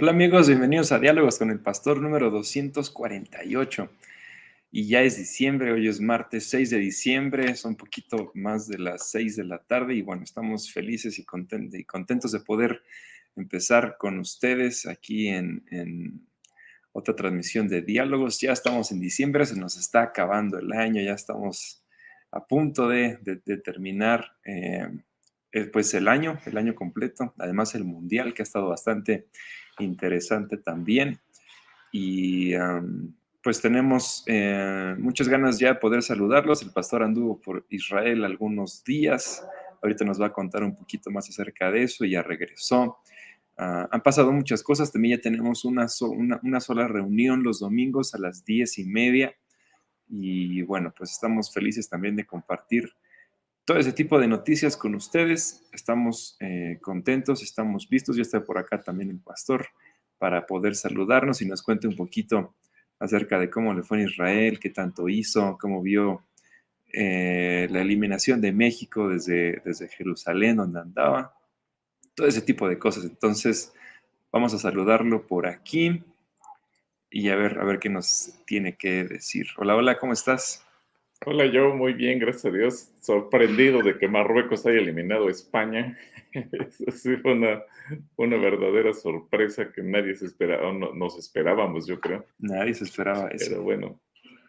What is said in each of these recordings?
Hola amigos, bienvenidos a Diálogos con el Pastor número 248. Y ya es diciembre, hoy es martes 6 de diciembre, son un poquito más de las 6 de la tarde y bueno, estamos felices y, contentos, de poder empezar con ustedes aquí en, otra transmisión de Diálogos. Ya estamos en diciembre, se nos está acabando el año, ya estamos a punto de, terminar. Eh, pues el año, el año completo, además el mundial que ha estado bastante interesante también. Y pues tenemos eh, muchas ganas ya de poder saludarlos. El pastor anduvo por Israel algunos días. Ahorita nos va a contar un poquito más acerca de eso. Ya regresó. Ah, han pasado muchas cosas. También ya tenemos una, una, sola reunión los domingos a las diez y media. Y bueno, pues estamos felices también de compartir todo ese tipo de noticias con ustedes. Estamos eh, contentos, estamos vistos. Ya está por acá también el pastor para poder saludarnos y nos cuente un poquito acerca de cómo le fue en Israel, qué tanto hizo, cómo vio eh, la eliminación de México desde, desde Jerusalén, donde andaba. Todo ese tipo de cosas. Entonces, vamos a saludarlo por aquí y a ver, a ver qué nos tiene que decir. Hola, hola, ¿cómo estás? Hola, yo muy bien, gracias a Dios. Sorprendido de que Marruecos haya eliminado a España. Eso sí fue una, una verdadera sorpresa que nadie se esperaba, no, nos esperábamos, yo creo. Nadie se esperaba eso. Pero bueno,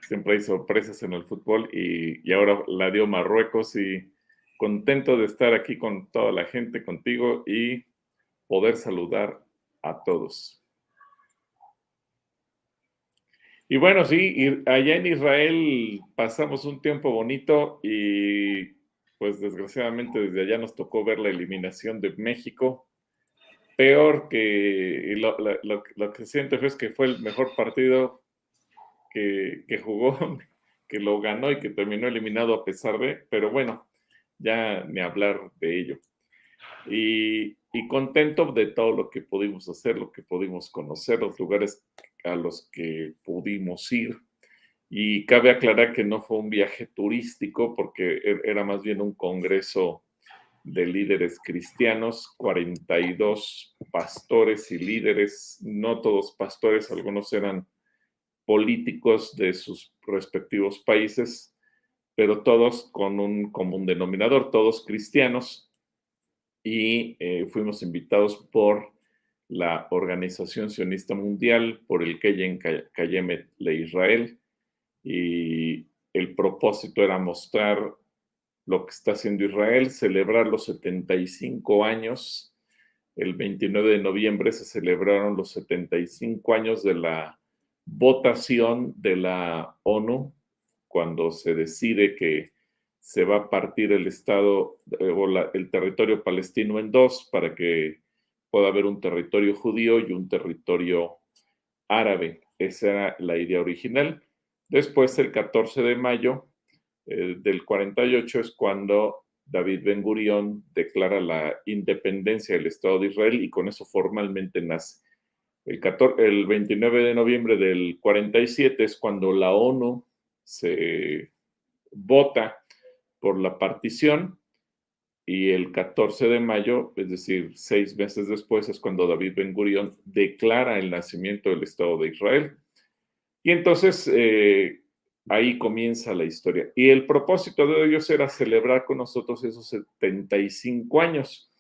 siempre hay sorpresas en el fútbol y, y ahora la dio Marruecos y contento de estar aquí con toda la gente, contigo y poder saludar a todos. Y bueno, sí, allá en Israel pasamos un tiempo bonito y pues desgraciadamente desde allá nos tocó ver la eliminación de México. Peor que lo, lo, que siento es que fue el mejor partido que, que, jugó, que lo ganó y que terminó eliminado a pesar de, pero bueno, ya ni hablar de ello. Y, y contento de todo lo que pudimos hacer, lo que pudimos conocer, los lugares a los que pudimos ir. Y cabe aclarar que no fue un viaje turístico porque e-, era más bien un congreso de líderes cristianos, 42 pastores y líderes, no todos pastores, algunos eran políticos de sus respectivos países, pero todos con un común denominador, todos cristianos, y eh, fuimos invitados por la Organización Sionista Mundial, por el Keyen Kayemet de Israel, y el propósito era mostrar lo que está haciendo Israel, celebrar los 75 años. El 29 de noviembre se celebraron los 75 años de la votación de la ONU, cuando se decide que se va a partir el Estado eh, o el territorio palestino en dos para que puede haber un territorio judío y un territorio árabe. Esa era la idea original. Después, el 14 de mayo eh, del 48 es cuando David Ben Gurión declara la independencia del Estado de Israel y con eso formalmente nace. El, el 29 de noviembre del 47 es cuando la ONU se vota por la partición y el 14 de mayo, es decir, seis meses después, es cuando David Ben Gurion declara el nacimiento del Estado de Israel. Y entonces eh, ahí comienza la historia. Y el propósito de ellos era celebrar con nosotros esos 75 años,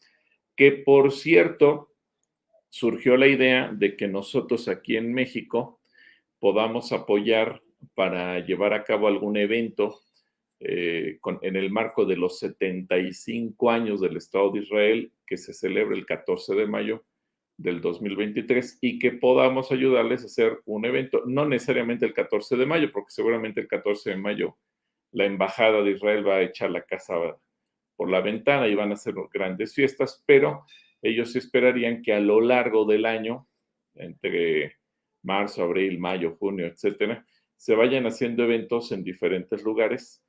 que por cierto, surgió la idea de que nosotros aquí en México podamos apoyar para llevar a cabo algún evento eh, en el marco de los 75 años del Estado de Israel, que se celebra el 14 de mayo del 2023, y que podamos ayudarles a hacer un evento, no necesariamente el 14 de mayo, porque seguramente el 14 de mayo la Embajada de Israel va a echar la casa por la ventana y van a hacer grandes fiestas, pero ellos esperarían que a lo largo del año, entre marzo, abril, mayo, junio, etcétera, se vayan haciendo eventos en diferentes lugares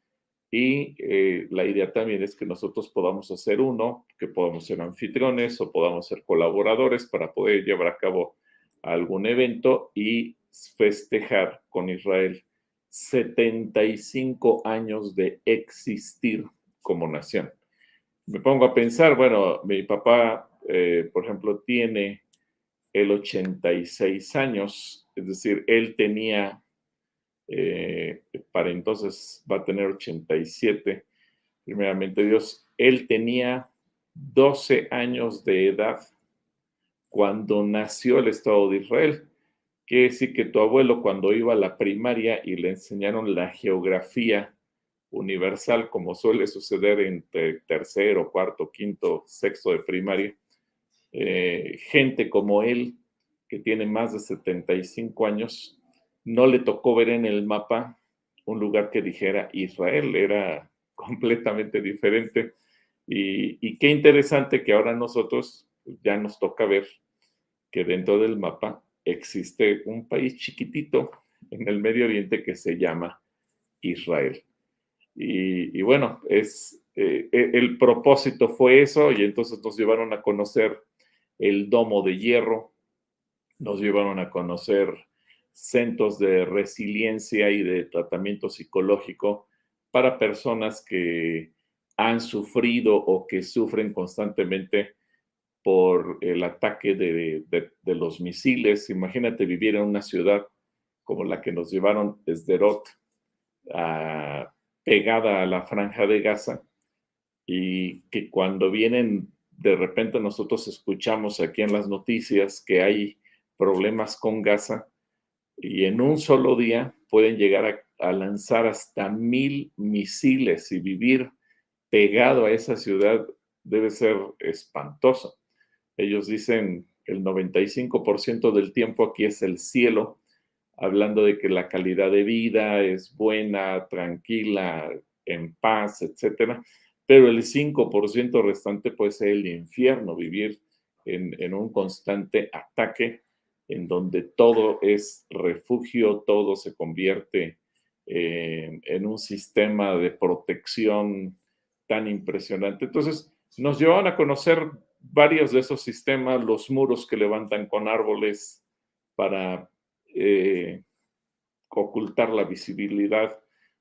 y eh, la idea también es que nosotros podamos hacer uno, que podamos ser anfitriones o podamos ser colaboradores para poder llevar a cabo algún evento y festejar con Israel 75 años de existir como nación. Me pongo a pensar, bueno, mi papá, eh, por ejemplo, tiene el 86 años, es decir, él tenía, eh, para entonces va a tener 87, primeramente Dios, él tenía 12 años de edad cuando nació el Estado de Israel. Quiere decir que tu abuelo cuando iba a la primaria y le enseñaron la geografía universal, como suele suceder entre tercero, cuarto, quinto, sexto de primaria, eh, gente como él, que tiene más de 75 años, no le tocó ver en el mapa un lugar que dijera Israel, era completamente diferente. Y, qué interesante que ahora nosotros ya nos toca ver que dentro del mapa existe un país chiquitito en el Medio Oriente que se llama Israel. Y, bueno, es, eh, e, el propósito fue eso y entonces nos llevaron a conocer el domo de hierro, nos llevaron a conocer centros de resiliencia y de tratamiento psicológico para personas que han sufrido o que sufren constantemente por el ataque de, los misiles. Imagínate vivir en una ciudad como la que nos llevaron desde Rot, pegada a la franja de Gaza, y que cuando vienen, de repente nosotros escuchamos aquí en las noticias que hay problemas con Gaza, y en un solo día pueden llegar a lanzar hasta mil misiles y vivir pegado a esa ciudad debe ser espantoso. Ellos dicen el 95% del tiempo aquí es el cielo, hablando de que la calidad de vida es buena, tranquila, en paz, etcétera, pero el 5% restante puede ser el infierno, vivir en, un constante ataque en donde todo es refugio, todo se convierte en un sistema de protección tan impresionante. Entonces, nos llevaban a conocer varios de esos sistemas, los muros que levantan con árboles para eh, ocultar la visibilidad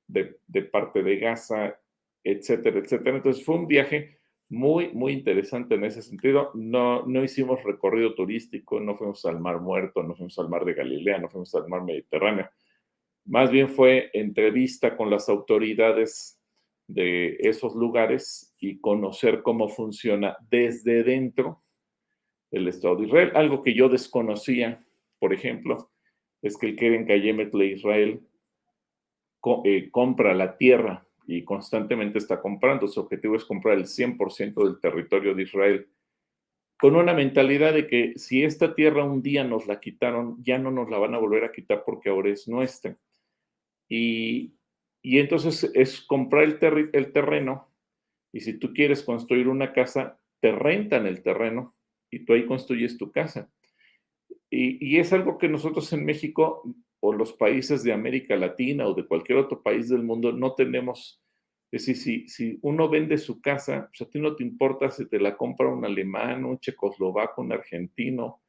de, parte de Gaza, etcétera, etcétera. Entonces fue un viaje muy, muy interesante en ese sentido. No, no hicimos recorrido turístico, no fuimos al Mar Muerto, no fuimos al Mar de Galilea, no fuimos al Mar Mediterráneo. Más bien fue entrevista con las autoridades de esos lugares y conocer cómo funciona desde dentro el Estado de Israel. Algo que yo desconocía, por ejemplo, es que el Keren Kayemet de Israel eh, compra la tierra y constantemente está comprando. Su objetivo es comprar el 100% del territorio de Israel con una mentalidad de que si esta tierra un día nos la quitaron, ya no nos la van a volver a quitar porque ahora es nuestra. Y y entonces es comprar el, el terreno y si tú quieres construir una casa, te rentan el terreno y tú ahí construyes tu casa. Y, es algo que nosotros en México o los países de América Latina o de cualquier otro país del mundo no tenemos. Es decir, si, uno vende su casa, pues a ti no te importa si te la compra un alemán, un checoslovaco, un argentino,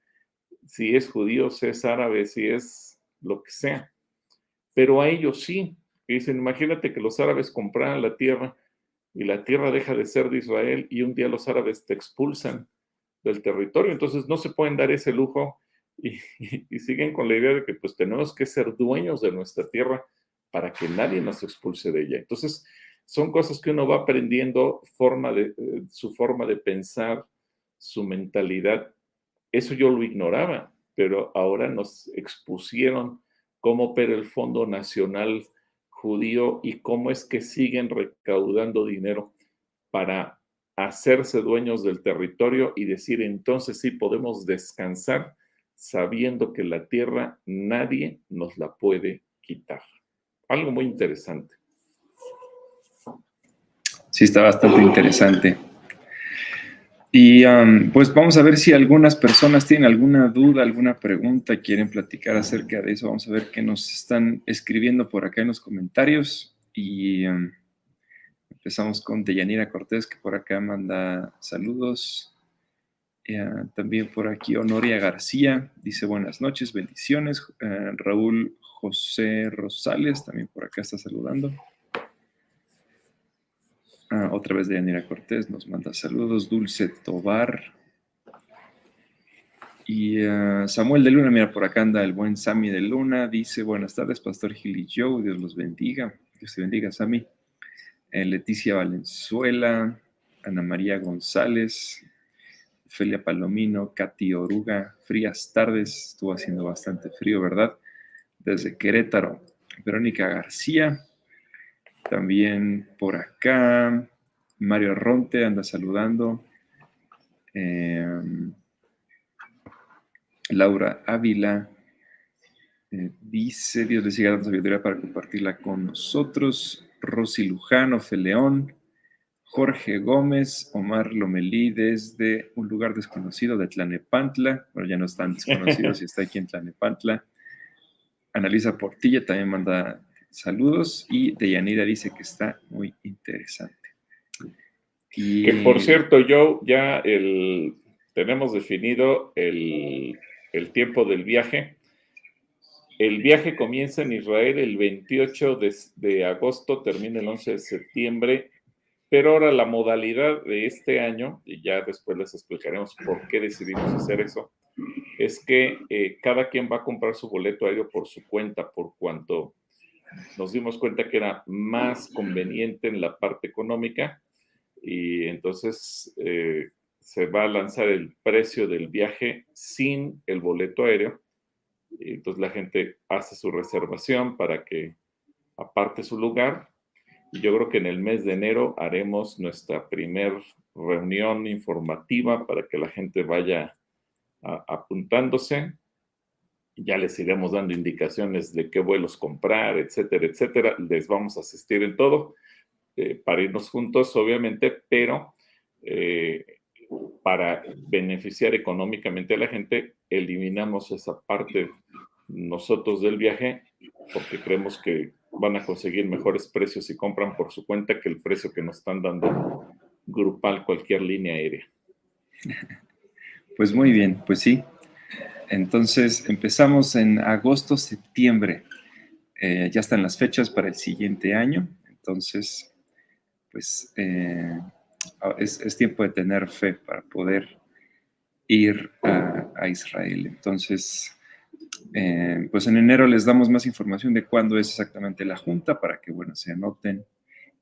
si es judío, si es árabe, si es lo que sea. Pero a ellos sí, dicen, imagínate que los árabes compraran la tierra y la tierra deja de ser de Israel y un día los árabes te expulsan del territorio. Entonces no se pueden dar ese lujo y, siguen con la idea de que pues tenemos que ser dueños de nuestra tierra para que nadie nos expulse de ella. Entonces son cosas que uno va aprendiendo forma de, eh, su forma de pensar, su mentalidad. Eso yo lo ignoraba, pero ahora nos expusieron cómo opera el Fondo Nacional judío y cómo es que siguen recaudando dinero para hacerse dueños del territorio y decir entonces sí podemos descansar sabiendo que la tierra nadie nos la puede quitar. Algo muy interesante. Sí, está bastante interesante. Y pues vamos a ver si algunas personas tienen alguna duda, alguna pregunta, quieren platicar acerca de eso. Vamos a ver qué nos están escribiendo por acá en los comentarios. Y empezamos con Deyanira Cortés, que por acá manda saludos. Ah, también por aquí Honoria García dice buenas noches, bendiciones. Ah, Raúl José Rosales también por acá está saludando. Ah, otra vez de Yanira Cortés nos manda saludos. Dulce Tobar. Y uh, Samuel de Luna, mira, por acá anda el buen Sammy de Luna, dice, buenas tardes, Pastor Gil y Joe, Dios los bendiga. Dios te bendiga, Sammy. Eh, Leticia Valenzuela, Ana María González, Felia Palomino, Katy Oruga, frías tardes, estuvo haciendo bastante frío, ¿verdad? Desde Querétaro, Verónica García, también por acá, Mario Ronte anda saludando. Em, Laura Ávila eh, dice, Dios le siga dando sabiduría para compartirla con nosotros. Rosy Lujano, Feleón, Jorge Gómez, Omar Lomelí desde un lugar desconocido de Tlanepantla, bueno, ya no están desconocidos si está aquí en Tlanepantla. Analiza Portilla también manda saludos y Deyanira dice que está muy interesante. Y... Que por cierto, yo ya el, tenemos definido el, el tiempo del viaje. El viaje comienza en Israel el 28 de, de, agosto, termina el 11 de septiembre, pero ahora la modalidad de este año, y ya después les explicaremos por qué decidimos hacer eso, es que eh, cada quien va a comprar su boleto aéreo por su cuenta, por cuanto nos dimos cuenta que era más conveniente en la parte económica y entonces eh, se va a lanzar el precio del viaje sin el boleto aéreo. Entonces la gente hace su reservación para que aparte su lugar. Yo creo que en el mes de enero haremos nuestra primer reunión informativa para que la gente vaya apuntándose. Ya les iremos dando indicaciones de qué vuelos comprar, etcétera, etcétera. Les vamos a asistir en todo eh, para irnos juntos, obviamente, pero eh, para beneficiar económicamente a la gente, eliminamos esa parte nosotros del viaje porque creemos que van a conseguir mejores precios si compran por su cuenta que el precio que nos están dando grupal cualquier línea aérea. Pues muy bien, pues sí. Entonces empezamos en agosto, septiembre. Eh, ya están las fechas para el siguiente año. Entonces, pues eh, es, tiempo de tener fe para poder ir a, Israel. Entonces, eh, pues en enero les damos más información de cuándo es exactamente la junta para que, bueno, se anoten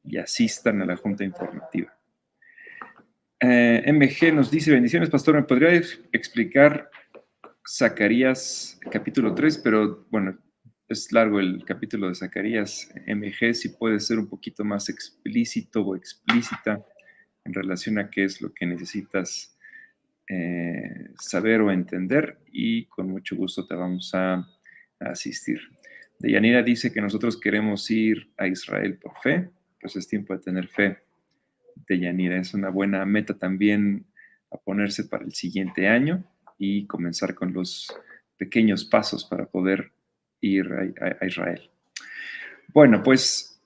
y asistan a la junta informativa. Eh, MG nos dice, bendiciones, pastor, ¿me podría explicar Zacarías capítulo 3? Pero bueno, es largo el capítulo de Zacarías. MG, si puede ser un poquito más explícito o explícita en relación a qué es lo que necesitas eh, saber o entender y con mucho gusto te vamos a, asistir. Deyanira dice que nosotros queremos ir a Israel por fe, pues es tiempo de tener fe. Deyanira es una buena meta también a ponerse para el siguiente año y comenzar con los pequeños pasos para poder ir a, Israel. Bueno, pues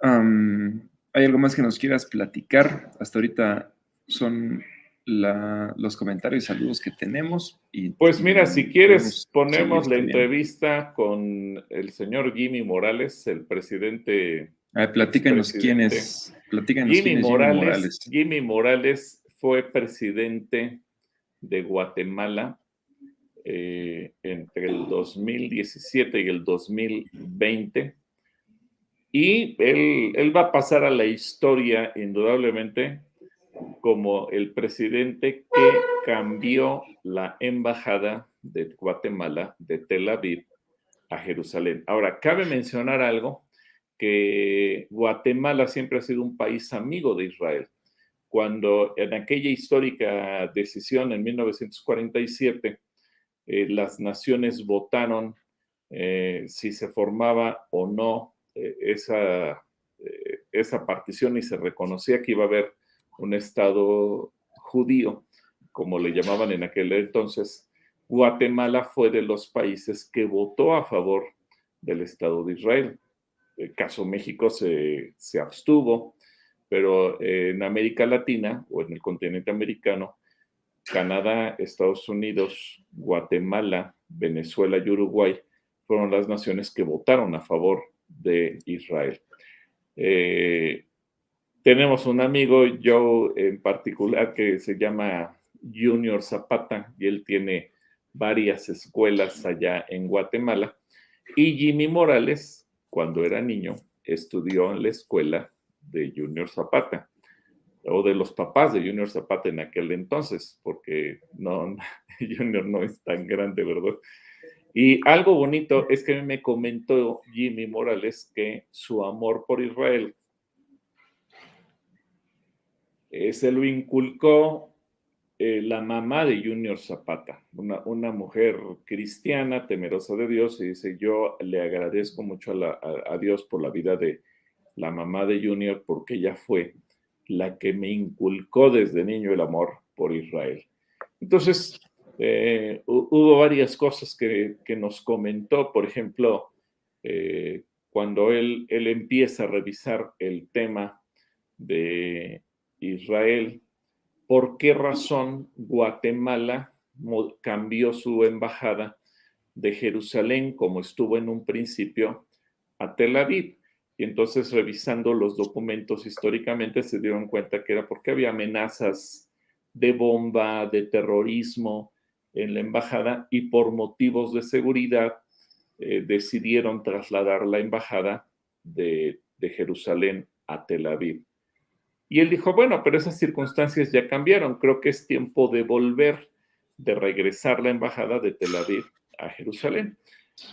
¿Hay algo más que nos quieras platicar? Hasta ahorita son los comentarios y saludos que tenemos. Y, pues mira, si quieres, ponemos la entrevista con el señor Jimmy Morales, el presidente. A platícanos quién es. Platícanos Jimmy, Morales, Jimmy Morales. fue presidente de Guatemala eh, entre el 2017 y el 2020 y él, va a pasar a la historia, indudablemente, como el presidente que cambió la embajada de Guatemala de Tel Aviv a Jerusalén. Ahora, cabe mencionar algo, que Guatemala siempre ha sido un país amigo de Israel. Cuando en aquella histórica decisión en 1947, eh, las naciones votaron eh, si se formaba o no eh, esa, esa partición y se reconocía que iba a haber un Estado judío, como le llamaban en aquel entonces, Guatemala fue de los países que votó a favor del Estado de Israel. El caso México se, se abstuvo, pero en América Latina o en el continente americano, Canadá, Estados Unidos, Guatemala, Venezuela y Uruguay fueron las naciones que votaron a favor de Israel. Eh, tenemos un amigo, yo en particular, que se llama Junior Zapata, y él tiene varias escuelas allá en Guatemala. Y Jimmy Morales, cuando era niño, estudió en la escuela de Junior Zapata o de los papás de Junior Zapata en aquel entonces, porque no, Junior no es tan grande, ¿verdad? Y algo bonito es que me comentó Jimmy Morales que su amor por Israel se lo inculcó eh, la mamá de Junior Zapata, una, una, mujer cristiana, temerosa de Dios, y dice, yo le agradezco mucho a, Dios por la vida de la mamá de Junior, porque ella fue la que me inculcó desde niño el amor por Israel. Entonces, eh, hubo varias cosas que, nos comentó, por ejemplo, eh, cuando él, él empieza a revisar el tema de Israel, ¿por qué razón Guatemala cambió su embajada de Jerusalén, como estuvo en un principio, a Tel Aviv? Y entonces revisando los documentos históricamente se dieron cuenta que era porque había amenazas de bomba, de terrorismo en la embajada y por motivos de seguridad eh, decidieron trasladar la embajada de, de Jerusalén a Tel Aviv. Y él dijo, bueno, pero esas circunstancias ya cambiaron, creo que es tiempo de volver, de regresar la embajada de Tel Aviv a Jerusalén.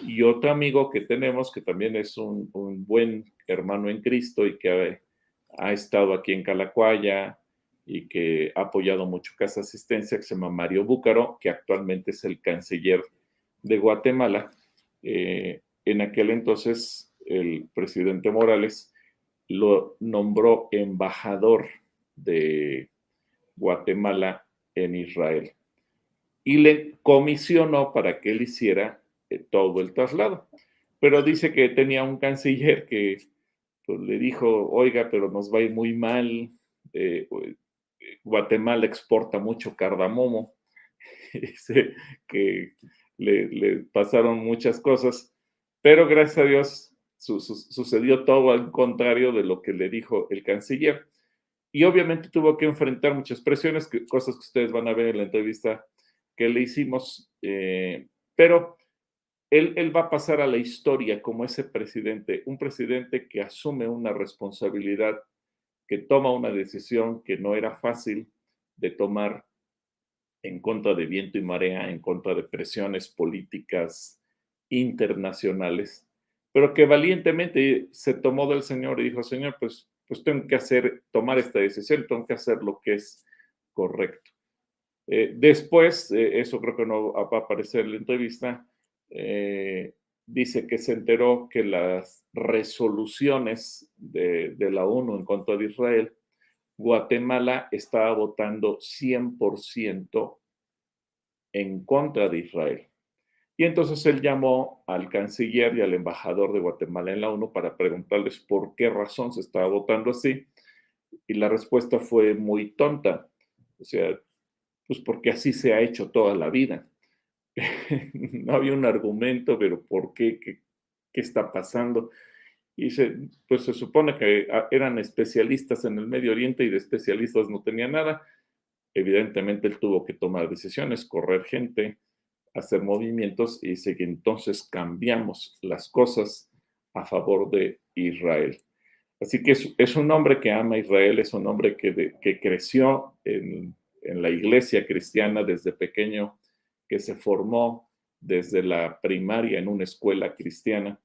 Y otro amigo que tenemos, que también es un, buen hermano en Cristo y que ha, estado aquí en Calacuaya y que ha apoyado mucho Casa Asistencia, que se llama Mario Búcaro, que actualmente es el canciller de Guatemala. Eh, en aquel entonces, el presidente Morales lo nombró embajador de Guatemala en Israel y le comisionó para que él hiciera eh, todo el traslado. Pero dice que tenía un canciller que pues, le dijo, oiga, pero nos va a ir muy mal, eh, pues, Guatemala exporta mucho cardamomo, que le, pasaron muchas cosas, pero gracias a Dios sucedió todo al contrario de lo que le dijo el canciller. Y obviamente tuvo que enfrentar muchas presiones, cosas que ustedes van a ver en la entrevista que le hicimos, eh, pero él, va a pasar a la historia como ese presidente, un presidente que asume una responsabilidad, que toma una decisión que no era fácil de tomar en contra de viento y marea, en contra de presiones políticas internacionales, pero que valientemente se tomó del Señor y dijo, Señor, pues, pues tengo que hacer, tomar esta decisión, tengo que hacer lo que es correcto. Eh, después, eh, eso creo que no va a aparecer en la entrevista, eh, dice que se enteró que las resoluciones de, la ONU en contra de Israel, Guatemala estaba votando 100% en contra de Israel. Y entonces él llamó al canciller y al embajador de Guatemala en la ONU para preguntarles por qué razón se estaba votando así. Y la respuesta fue muy tonta. O sea, pues porque así se ha hecho toda la vida. no había un argumento, pero ¿por qué? ¿Qué, está pasando? Y se, pues se supone que ah, eran especialistas en el Medio Oriente y de especialistas no tenía nada. Evidentemente él tuvo que tomar decisiones, correr gente, hacer movimientos y dice que entonces cambiamos las cosas a favor de Israel. Así que es, un hombre que ama a Israel, es un hombre que, que creció en, en, la iglesia cristiana desde pequeño que se formó desde la primaria en una escuela cristiana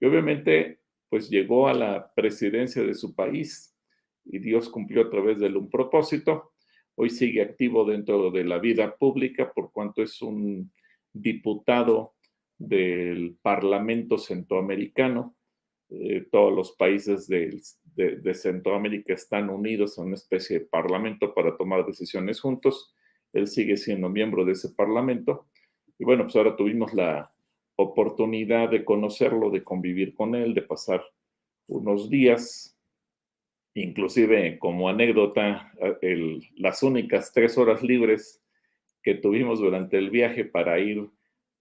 y obviamente pues llegó a la presidencia de su país y Dios cumplió a través de él un propósito. Hoy sigue activo dentro de la vida pública por cuanto es un diputado del Parlamento Centroamericano. Eh, todos los países de, Centroamérica están unidos en una especie de parlamento para tomar decisiones juntos él sigue siendo miembro de ese parlamento. Y bueno, pues ahora tuvimos la oportunidad de conocerlo, de convivir con él, de pasar unos días, inclusive como anécdota, las únicas tres horas libres que tuvimos durante el viaje para ir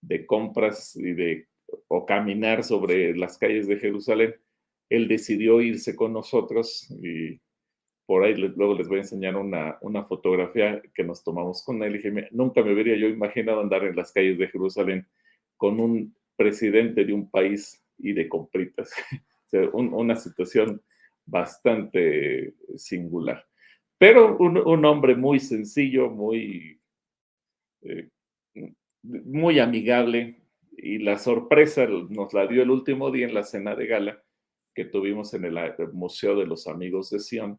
de compras y de o caminar sobre las calles de Jerusalén, él decidió irse con nosotros y por ahí luego les voy a enseñar una, una, fotografía que nos tomamos con él. Y dije, nunca me hubiera yo imaginado andar en las calles de Jerusalén con un presidente de un país y de compritas. una situación bastante singular. Pero un, hombre muy sencillo, muy, eh, muy amigable. Y la sorpresa nos la dio el último día en la cena de gala que tuvimos en el Museo de los Amigos de Sion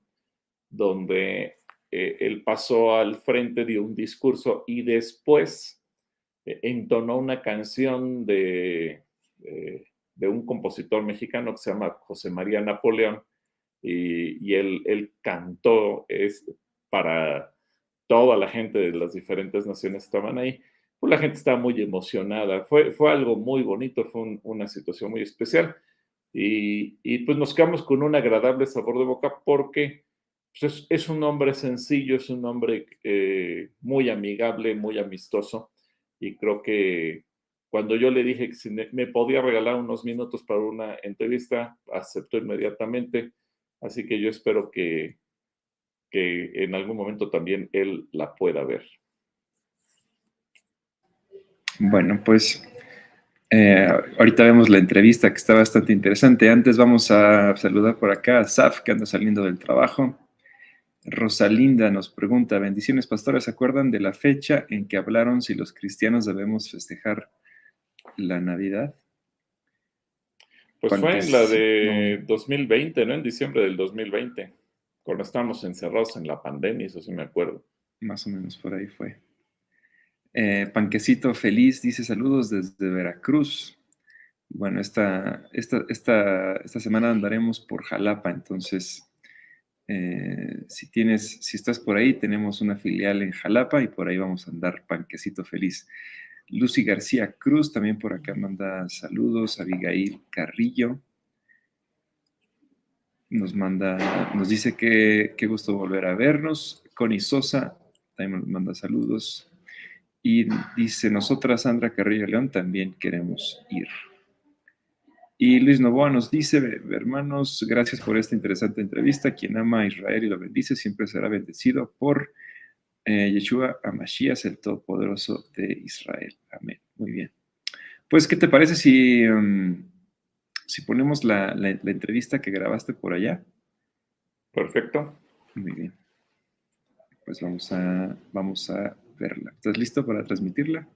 donde eh, él pasó al frente, dio un discurso y después eh, entonó una canción de, eh, de un compositor mexicano que se llama José María Napoleón y, él, él, cantó es, para toda la gente de las diferentes naciones estaban ahí. Pues la gente estaba muy emocionada. Fue, fue algo muy bonito, fue una situación muy especial. Y, y, pues nos quedamos con un agradable sabor de boca porque pues, es, un hombre sencillo, es un hombre eh, muy amigable, muy amistoso y creo que cuando yo le dije que si me podía regalar unos minutos para una entrevista, aceptó inmediatamente. Así que yo espero que, que en algún momento también él la pueda ver. Bueno, pues eh, ahorita vemos la entrevista que está bastante interesante. Antes vamos a saludar por acá a Saf, que anda saliendo del trabajo. Rosalinda nos pregunta, bendiciones pastores, ¿se acuerdan de la fecha en que hablaron si los cristianos debemos festejar la Navidad? Pues fue en la de 2020, ¿no? En diciembre del 2020, cuando estábamos encerrados en la pandemia, eso sí me acuerdo. Más o menos por ahí fue. Eh, Panquecito Feliz dice saludos desde Veracruz. Bueno, esta, esta, esta, esta semana andaremos por Jalapa, entonces eh, si tienes, si estás por ahí, tenemos una filial en Jalapa y por ahí vamos a andar panquecito feliz. Lucy García Cruz también por acá manda saludos. Abigail Carrillo nos manda, nos dice que qué gusto volver a vernos. Connie Sosa también nos manda saludos. Y dice, nosotras, Sandra Carrillo León, también queremos ir. Y Luis Novoa nos dice, hermanos, gracias por esta interesante entrevista. Quien ama a Israel y lo bendice siempre será bendecido por eh, Yeshua Amashiach, el Todopoderoso de Israel. Amén. Muy bien. Pues, ¿qué te parece si, um, si ponemos la, la, entrevista que grabaste por allá? Perfecto. Muy bien. Pues vamos a, vamos a verla. ¿Estás listo para transmitirla?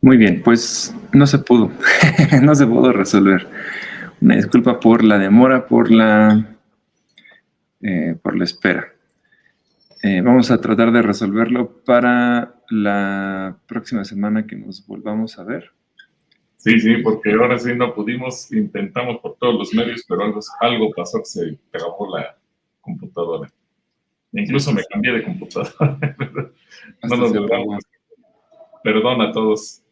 Muy bien, pues no se pudo, no se pudo resolver. Una disculpa por la demora, por la, eh, por la espera. Eh, vamos a tratar de resolverlo para la próxima semana que nos volvamos a ver. Sí, sí, porque ahora sí no pudimos, intentamos por todos los medios, pero algo, algo pasó que se trabó la computadora. Incluso me cambié de computadora. no nos Perdón a todos.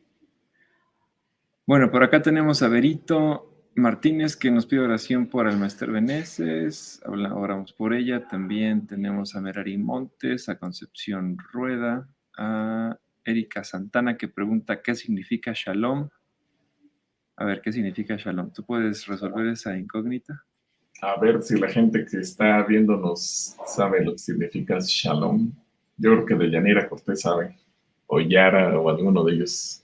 Bueno, por acá tenemos a Berito Martínez que nos pide oración por el Maestro Veneces. Oramos por ella. También tenemos a Merari Montes, a Concepción Rueda, a Erika Santana que pregunta qué significa Shalom. A ver, ¿qué significa Shalom? ¿Tú puedes resolver esa incógnita? A ver si la gente que está viéndonos sabe lo que significa Shalom. Yo creo que de Yanira Cortés sabe, o Yara, o alguno de ellos.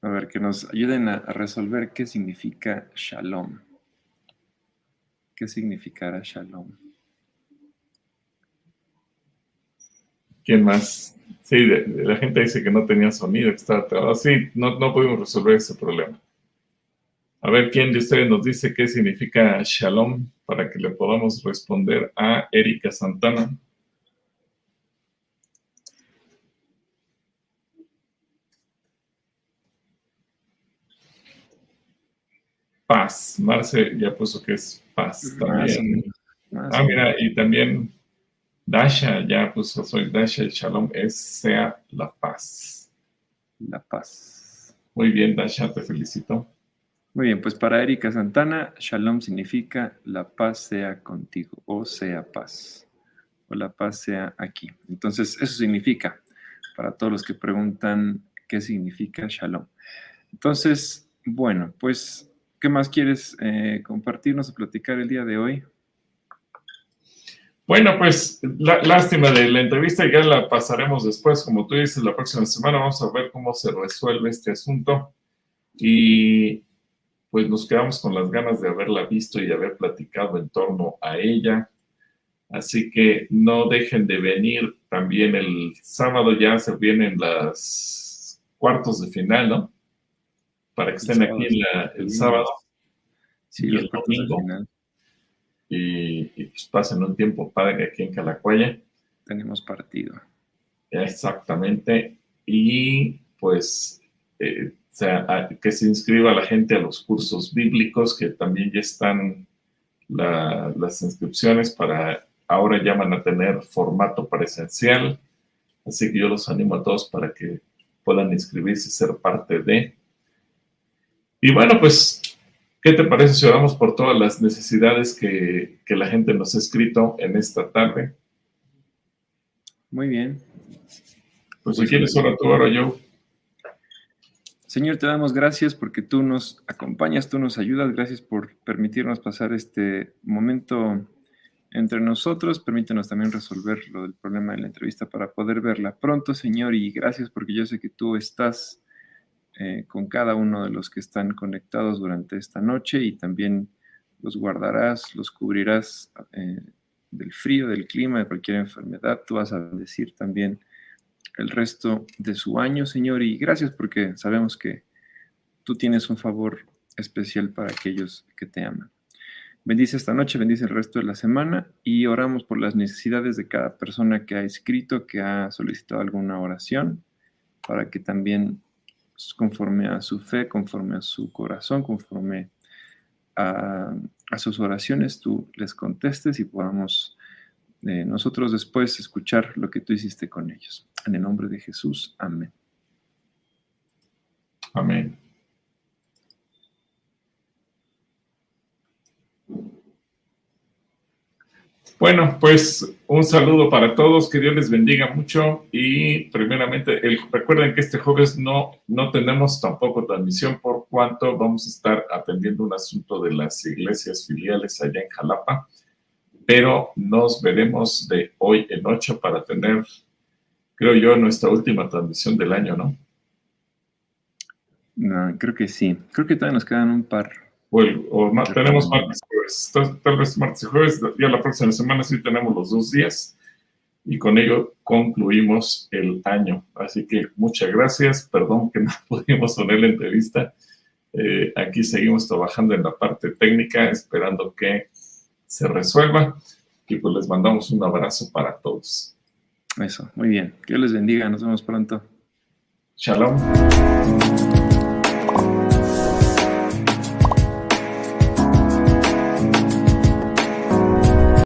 A ver, que nos ayuden a, resolver qué significa shalom. ¿Qué significará shalom? ¿Quién más? Sí, la gente dice que no tenía sonido, que estaba trabado. Sí, no, no pudimos resolver ese problema. A ver, ¿quién de ustedes nos dice qué significa shalom para que le podamos responder a Erika Santana? Paz. Marce ya puso que es paz también. ah, mira, y también Dasha, ya puso, soy Dasha, el shalom es sea la paz. La paz. Muy bien, Dasha, te felicito. Muy bien, pues para Erika Santana, shalom significa la paz sea contigo o sea paz o la paz sea aquí. Entonces, eso significa, para todos los que preguntan qué significa shalom. Entonces, bueno, pues, ¿qué más quieres eh, compartirnos o platicar el día de hoy? Bueno, pues lástima de la entrevista, ya la pasaremos después, como tú dices, la próxima semana vamos a ver cómo se resuelve este asunto y pues nos quedamos con las ganas de haberla visto y haber platicado en torno a ella. Así que no dejen de venir también el sábado, ya se vienen las cuartos de final, ¿no? Para que estén aquí el sábado sí, y el domingo. Y, pues pasen un tiempo padre aquí en Calacuaya. Tenemos partido. Exactamente. Y pues eh, sea, que se inscriba la gente a los cursos bíblicos, que también ya están las inscripciones para ahora ya van a tener formato presencial, así que yo los animo a todos para que puedan inscribirse y ser parte de. Y bueno, pues, ¿qué te parece si oramos por todas las necesidades que, la gente nos ha escrito en esta tarde? Muy bien. Pues si quieres, ora tú, ora yo. Señor, te damos gracias porque tú nos acompañas, tú nos ayudas. Gracias por permitirnos pasar este momento entre nosotros. Permítenos también resolver lo del problema de la entrevista para poder verla pronto, Señor, y gracias porque yo sé que tú estás eh, con cada uno de los que están conectados durante esta noche y también los guardarás, los cubrirás eh, del frío, del clima, de cualquier enfermedad. Tú vas a decir también el resto de su año, Señor, y gracias porque sabemos que tú tienes un favor especial para aquellos que te aman. Bendice esta noche, bendice el resto de la semana y oramos por las necesidades de cada persona que ha escrito, que ha solicitado alguna oración, para que también conforme a su fe, conforme a su corazón, conforme a, sus oraciones, tú les contestes y podamos eh, nosotros después escuchar lo que tú hiciste con ellos. En el nombre de Jesús, amén. Amén. Bueno, pues un saludo para todos, que Dios les bendiga mucho y primeramente recuerden que este jueves no, no tenemos tampoco transmisión por cuanto vamos a estar atendiendo un asunto de las iglesias filiales allá en Jalapa, pero nos veremos de hoy en ocho para tener, creo yo, nuestra última transmisión del año, ¿no? No, creo que sí. Creo que todavía nos quedan un par o, tenemos martes jueves. Tal, vez martes y jueves, ya la próxima semana sí tenemos los dos días y con ello concluimos el año. Así que muchas gracias, perdón que no pudimos poner la entrevista. Eh, aquí seguimos trabajando en la parte técnica, esperando que se resuelva y pues les mandamos un abrazo para todos. Eso, muy bien. Que Dios les bendiga, nos vemos pronto. Shalom.